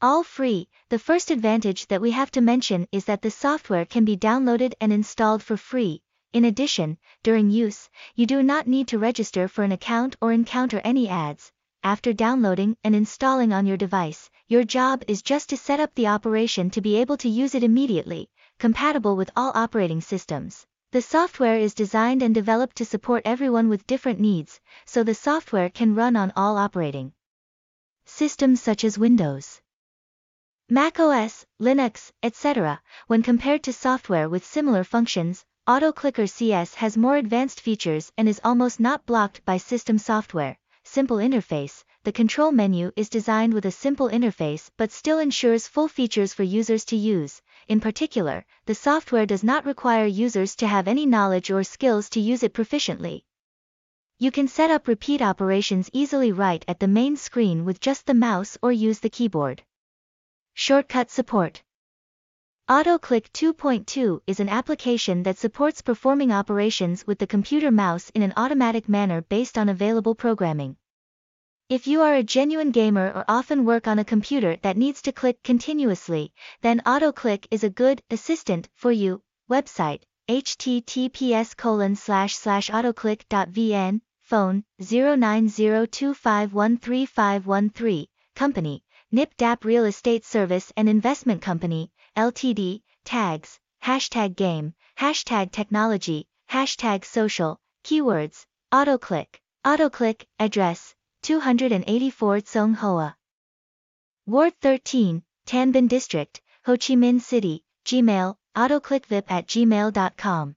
All free, the first advantage that we have to mention is that the software can be downloaded and installed for free. In addition, during use, you do not need to register for an account or encounter any ads. After downloading and installing on your device, your job is just to set up the operation to be able to use it immediately, compatible with all operating systems. The software is designed and developed to support everyone with different needs, so the software can run on all operating systems such as Windows, Mac OS, Linux, etc. When compared to software with similar functions, AutoClicker CS has more advanced features and is almost not blocked by system software. Simple interface, the control menu is designed with a simple interface but still ensures full features for users to use. In particular, the software does not require users to have any knowledge or skills to use it proficiently. You can set up repeat operations easily right at the main screen with just the mouse or use the keyboard. Shortcut support. AutoClick 2.2 is an application that supports performing operations with the computer mouse in an automatic manner based on available programming. If you are a genuine gamer or often work on a computer that needs to click continuously, then AutoClick is a good assistant for you. Website https colon slash slash autoclick.vn phone 0902513513 company Nhip Dap Real Estate Service and Investment Company Ltd tags hashtag game hashtag technology hashtag social keywords autoclick autoclick address 284 Cong Hoa. Ward 13, Tan Binh District, Ho Chi Minh City, Gmail, autoclickvip at gmail.com.